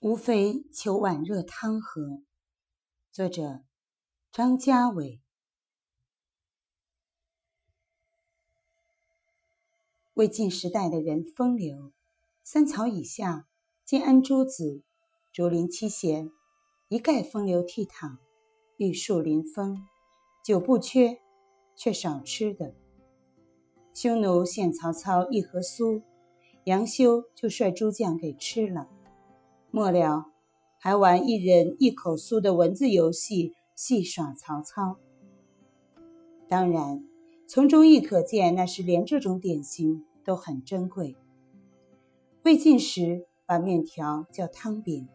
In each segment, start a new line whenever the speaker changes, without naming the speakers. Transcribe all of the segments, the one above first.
无非求碗热汤喝。作者：张家伟。魏晋时代的人风流，三曹以下，建安诸子，竹林七贤，一概风流倜傥，玉树临风，酒不缺，却少吃的。匈奴献曹操一盒酥，杨修就率诸将给吃了。末了，还玩一人一口酥的文字游戏，戏耍曹操。当然，从中亦可见，那时连这种点心都很珍贵。魏晋时把面条叫汤饼，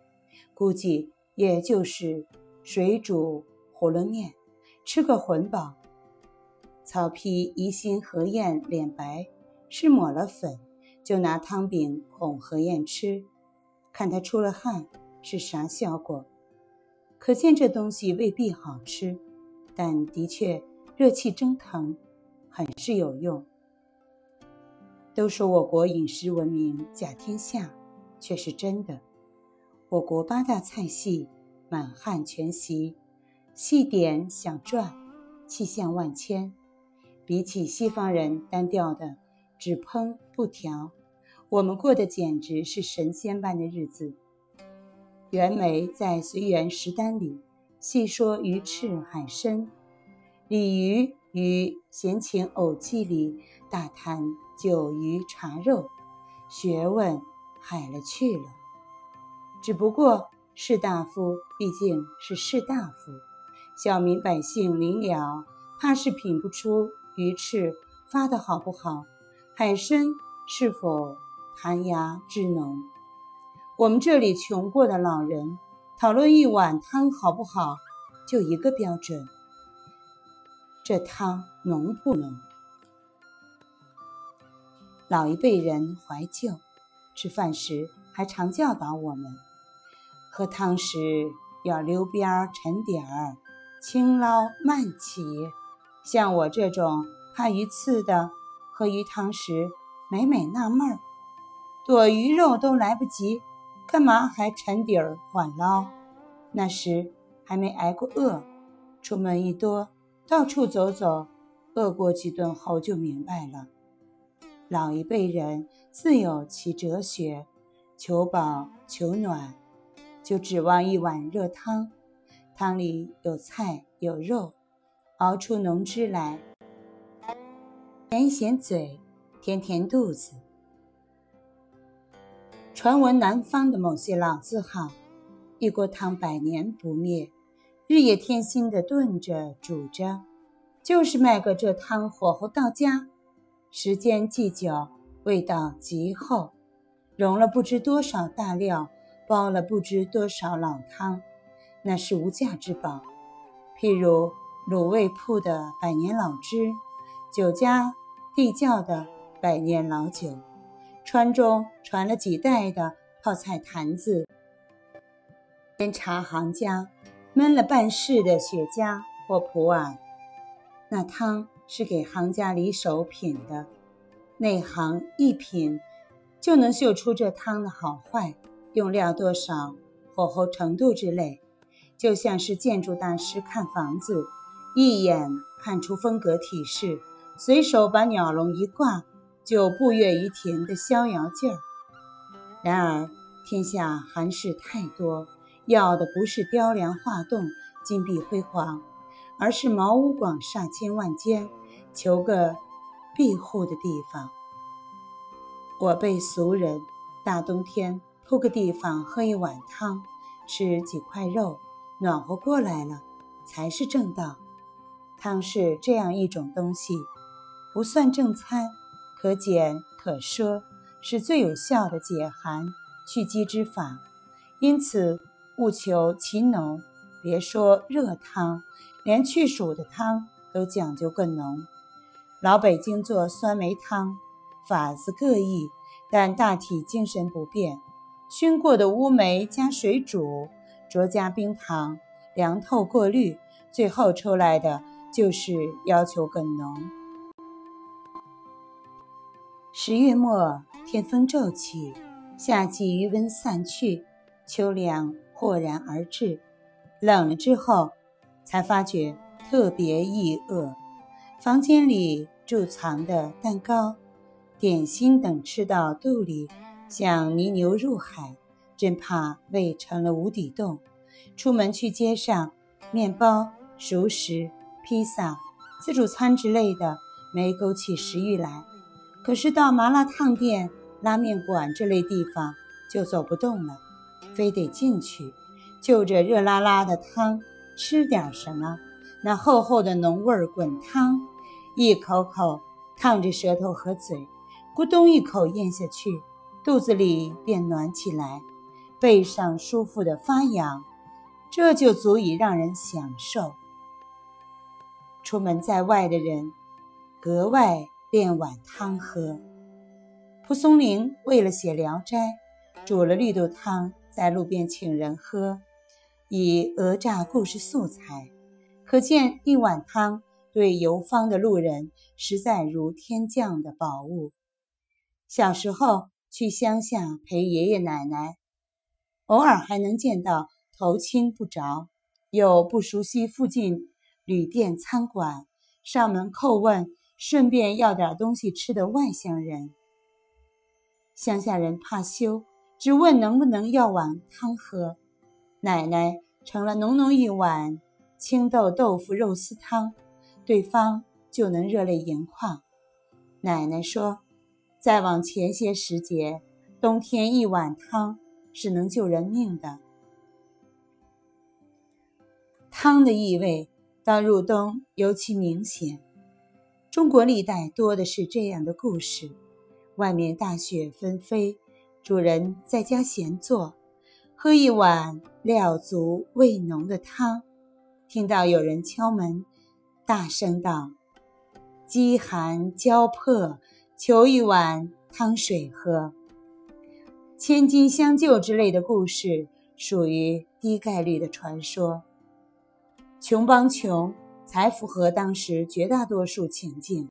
估计也就是水煮饸饹面，吃个混饱。曹丕疑心何晏脸白，是抹了粉，就拿汤饼哄何晏吃。看他出了汗是啥效果？可见这东西未必好吃，但的确热气蒸腾，很是有用。都说我国饮食文明甲天下，却是真的。我国八大菜系满汉全席，细点小转，气象万千。比起西方人单调的只烹不调。我们过的简直是神仙般的日子。袁枚在《随园食单》里细说鱼翅海参，李渔于《闲情偶记》里大谈酒鱼茶肉，学问海了去了。只不过士大夫毕竟是士大夫，小民百姓临了怕是品不出鱼翅发的好不好，海参是否。寒牙之浓，我们这里穷过的老人讨论一碗汤好不好，就一个标准：这汤浓不浓？老一辈人怀旧，吃饭时还常教导我们，喝汤时要溜边儿、沉点儿，轻捞慢起。像我这种怕鱼刺的，喝鱼汤时每每纳闷儿。剁鱼肉都来不及，干嘛还沉底儿缓捞？那时还没挨过饿，出门一多，到处走走，饿过几顿后就明白了。老一辈人自有其哲学，求饱求暖，就指望一碗热汤，汤里有菜有肉，熬出浓汁来，咸咸嘴，填填肚子。传闻南方的某些老字号，一锅汤百年不灭，日夜添新的炖着煮着，就是卖个这汤火候到家，时间既久，味道极厚，融了不知多少大料，煲了不知多少老汤，那是无价之宝。譬如卤味铺的百年老汁，酒家地窖的百年老酒。川中传了几代的泡菜坛子，连茶行家闷了半世的雪茄或普洱，那汤是给行家里手品的，内行一品就能嗅出这汤的好坏、用料多少、火候程度之类，就像是建筑大师看房子，一眼看出风格体式，随手把鸟笼一挂。就不悦于田的逍遥劲儿。然而天下寒士太多，要的不是雕梁画栋、金碧辉煌，而是茅屋广厦千万间，求个庇护的地方。我辈俗人，大冬天铺个地方喝一碗汤，吃几块肉，暖和过来了，才是正道。汤是这样一种东西，不算正餐。可减可奢，是最有效的解寒去积之法。因此，务求其浓。别说热汤，连去暑的汤都讲究更浓。老北京做酸梅汤，法子各异，但大体精神不变。熏过的乌梅加水煮，酌加冰糖，凉透过滤，最后出来的就是要求更浓。十月末，天风骤起，夏季余温散去，秋凉豁然而至，冷了之后，才发觉特别易饿。房间里贮藏的蛋糕、点心等，吃到肚里像泥牛入海，真怕胃成了无底洞。出门去街上，面包、熟食、披萨、自助餐之类的，没勾起食欲来。可是到麻辣烫店、拉面馆这类地方，就走不动了。非得进去，就着热辣辣的汤吃点什么，那厚厚的浓味滚汤，一口口烫着舌头和嘴，咕咚一口咽下去，肚子里便暖起来，背上舒服的发痒，这就足以让人享受。出门在外的人，格外恋碗汤喝。蒲松龄为了写《聊斋》，煮了绿豆汤。在路边请人喝，以讹诈故事素材，可见一碗汤对游方的路人实在如天降的宝物。小时候去乡下陪爷爷奶奶，偶尔还能见到头亲不着又不熟悉附近旅店餐馆，上门叩问，顺便要点东西吃的外乡人。乡下人怕羞。只问能不能要碗汤喝，奶奶盛了浓浓一碗青豆豆腐肉丝汤，对方就能热泪盈眶。奶奶说：“再往前些时节，冬天一碗汤是能救人命的。汤的意味到入冬尤其明显。中国历代多的是这样的故事：外面大雪纷飞。”主人在家闲坐，喝一碗料足味浓的汤，听到有人敲门，大声道：“饥寒交迫，求一碗汤水喝。”千金相救之类的故事属于低概率的传说。穷帮穷才符合当时绝大多数情境。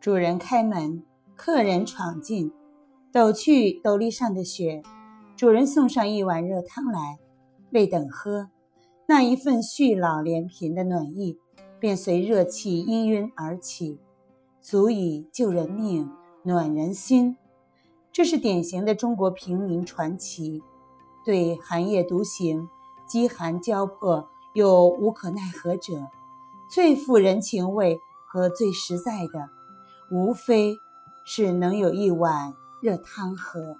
主人开门，客人闯进。抖去斗笠上的雪，主人送上一碗热汤来，未等喝，那一份续老连贫的暖意便随热气氤氲而起，足以救人命、暖人心。这是典型的中国平民传奇。对寒夜独行、饥寒交迫又无可奈何者，最富人情味和最实在的，无非是能有一碗。热汤喝。